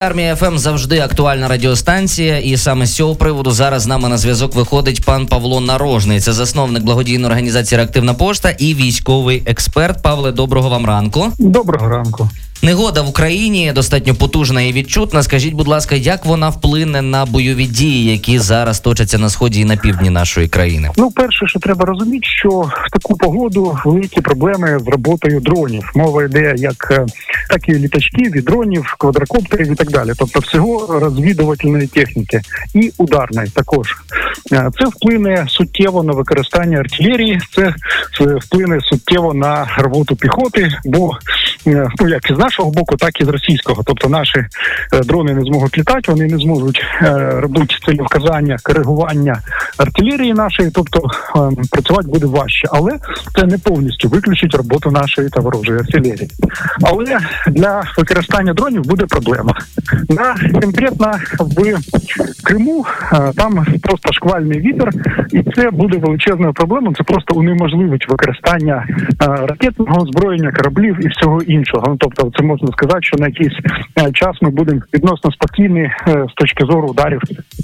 Армія ФМ завжди актуальна радіостанція, і саме з цього приводу зараз з нами на зв'язок виходить пан Павло Нарожний. Це засновник благодійної організації Реактивна пошта і військовий експерт. Павле, доброго вам ранку. Доброго ранку. Негода в Україні достатньо потужна і відчутна. Скажіть, будь ласка, як вона вплине на бойові дії, які зараз точаться на сході і на півдні нашої країни? Ну, перше, що треба розуміти, що в таку погоду великі проблеми з роботою дронів. Мова йде як е, так і літачків, і дронів, квадрокоптерів і так далі. Тобто, всього розвідувальної техніки і ударної також. Е, Це вплине суттєво на використання артилерії. Це це вплине суттєво на роботу піхоти, бо е, ну як із нашого боку, так і з російського. Тобто наші е, дрони не зможуть літати, вони не зможуть е, робити цілевказання, коригування артилерії нашої, тобто е, працювати буде важче, але це не повністю виключить роботу нашої та ворожої артилерії. Але для використання дронів буде проблема. На конкретно в Криму там просто шквальний вітер, і це буде величезною проблемою. Це просто унеможливить використання ракетного озброєння, кораблів і всього іншого. Ну тобто, це можна сказати, що на якийсь е, час ми будемо відносно спокійні е, з точки зору ударів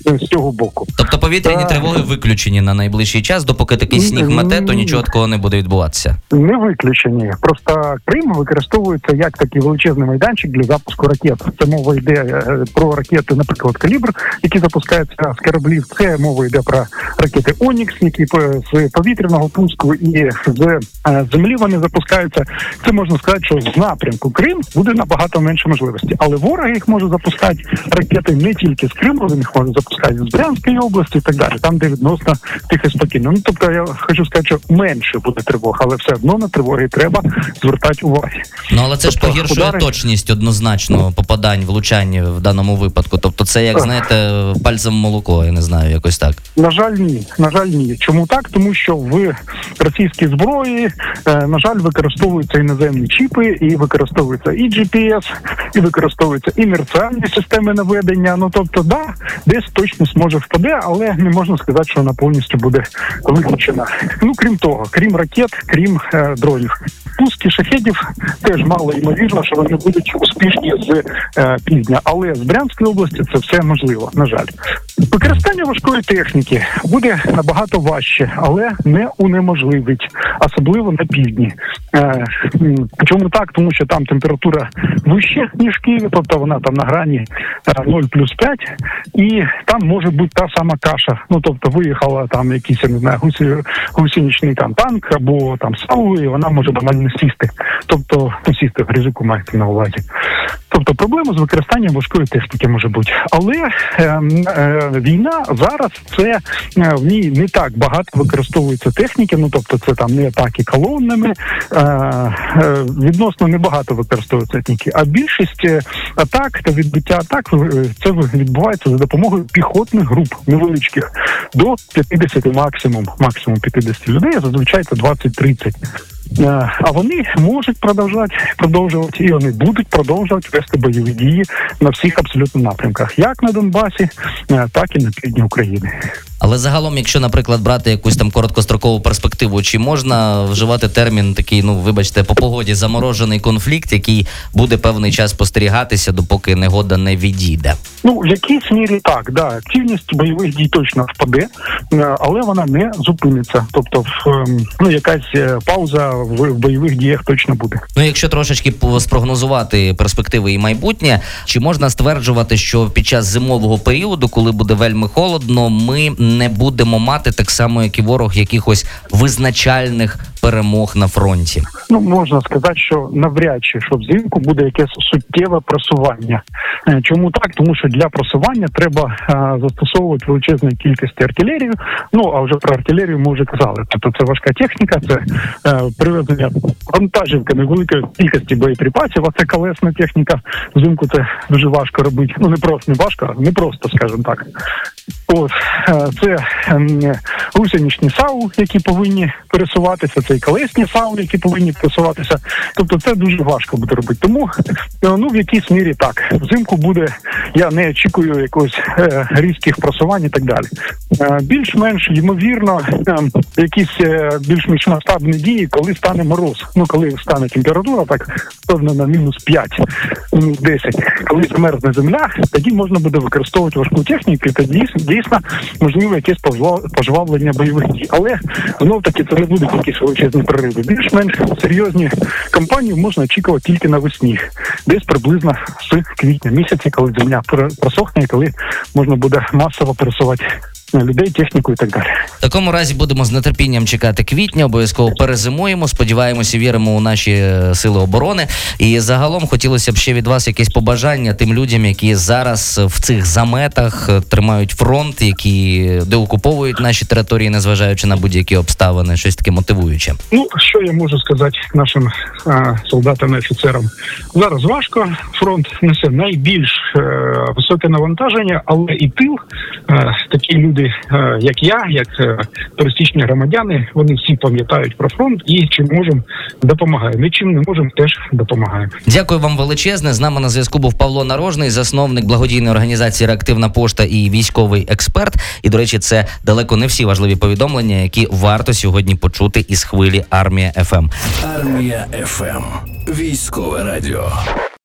е, з цього боку. Тобто повітряні тривоги виключені на найближчий час, допоки такий сніг мете, то нічого такого не буде відбуватися. Не виключені. Просто Крим використовується як такий величезний майданчик для запуску ракет. Це мова йде про ракети, наприклад, калібр, які запускаються з кораблів. Це мова йде про ракети Онікс, які з повітряного пуску і з землі вони запускаються. Це можна сказати, що з напрямку Крим буде набагато менше можливості. Але ворог їх може запускати ракети не тільки з Криму, він їх може запускати з Брянської області і так далі, там де відносно тихо спокійно. Ну тобто я хочу сказати, що менше буде тривог, але все одно на тривоги треба звертати увагу. Ну але це ж Тобто погіршує удари- точність однозначно попадань, влучань в даному випадку. Тобто, це як знаєте, пальцем молоко, я не знаю, якось так. На жаль, ні. На жаль, ні. Чому так? Тому що в російській зброї, е, на жаль, використовуються іноземні чіпи, і використовується і GPS, і використовуються і мерціальні системи наведення. Ну тобто, да, десь точно зможе впаде, але не можна сказати, що вона повністю буде виключена. Ну крім того, крім ракет, крім е, дронів. Пуски шахедів теж мало ймовірно, що вони будуть успішні з е, півдня, але з Брянської області це все можливо. На жаль, використання важкої техніки буде набагато важче, але не унеможливить, особливо на півдні. Е, чому так? Тому що там температура вища ніж в Києві, тобто вона там на грані е, 0 плюс 5, і там може бути та сама каша. Ну тобто виїхала там якийсь я не знаю гусі, гусеничний там танк або там САУ, і вона може банально сісти. Тобто ну, сісти в гризику мається на увазі. Тобто проблема з використанням важкої техніки може бути. Але е, е, війна зараз це е, в ній не так багато використовується техніки. Ну тобто, це там не атаки колоннами, е, е, відносно небагато використовується техніки. А більшість е, атак та відбиття атак е, це відбувається за допомогою піхотних груп невеличких до 50 максимум, максимум 50 людей. Зазвичай це 20-30. А вони можуть продовжувати продовжувати і вони будуть продовжувати вести бойові дії на всіх абсолютно напрямках, як на Донбасі, е, так і на півдні України. Але загалом, якщо, наприклад, брати якусь там короткострокову перспективу, чи можна вживати термін такий, ну вибачте, по погоді заморожений конфлікт, який буде певний час спостерігатися, допоки негода не відійде? Ну в якійсь мірі так, да активність бойових дій точно впаде, е, але вона не зупиниться. Тобто, ем, ну якась е, пауза в, бойових діях точно буде. Ну, якщо трошечки спрогнозувати перспективи і майбутнє, чи можна стверджувати, що під час зимового періоду, коли буде вельми холодно, ми не будемо мати так само, як і ворог, якихось визначальних перемог на фронті? Ну можна сказати, що навряд чи що взимку буде якесь суттєве просування. Е, Чому так? Тому що для просування треба е, застосовувати величезну кількість артилерії. Ну а вже про артилерію ми вже казали. Тобто це важка техніка, це е, привезення вантажівками великої кількості боєприпасів. А це колесна техніка. Взимку це дуже важко робити. Ну не просто не важко, не просто, скажімо так. От це ем, гусеничні САУ, які повинні пересуватися, це і колесні САУ, які повинні пересуватися. Тобто це дуже важко буде робити. Тому е, ну в якійсь мірі так взимку буде. Я не очікую якогось е, різких просувань і так далі. Е, Більш-менш ймовірно, е, якісь е, більш-менш масштабні дії, коли стане мороз. Ну коли стане температура, так певно на мінус 5, мінус 10. Коли замерзне земля, тоді можна буде використовувати важку техніку, і тоді дійсно можливо якесь пожва- пожвавлення бойових дій. Але знов таки це не будуть якісь величезні прориви. Більш-менш серйозні кампанії можна очікувати тільки навесні, десь приблизно з квітня місяця, коли земля пр- просохне, і коли можна буде масово пересувати людей, техніку і так далі. В такому разі будемо з нетерпінням чекати квітня, обов'язково перезимуємо. Сподіваємося, віримо у наші е, сили оборони. І загалом хотілося б ще від вас якесь побажання тим людям, які зараз в цих заметах е, тримають фронт, які деокуповують наші території, незважаючи на будь-які обставини, щось таке мотивуюче. Ну що я можу сказати нашим е, солдатам і офіцерам? Зараз важко. Фронт несе найбільш е, високе навантаження, але і тил, е, такі люди, е, як я, як е, пересічні громадяни, вони всі пам'ятають про фронт і чим можемо допомагаємо. І чим не можемо, теж допомагаємо. Дякую вам величезне. З нами на зв'язку був Павло Нарожний, засновник благодійної організації Реактивна пошта і військовий експерт. І до речі, це далеко не всі важливі повідомлення, які варто сьогодні почути із хвилі армія ФМ. Армія ФМ. Військове радіо.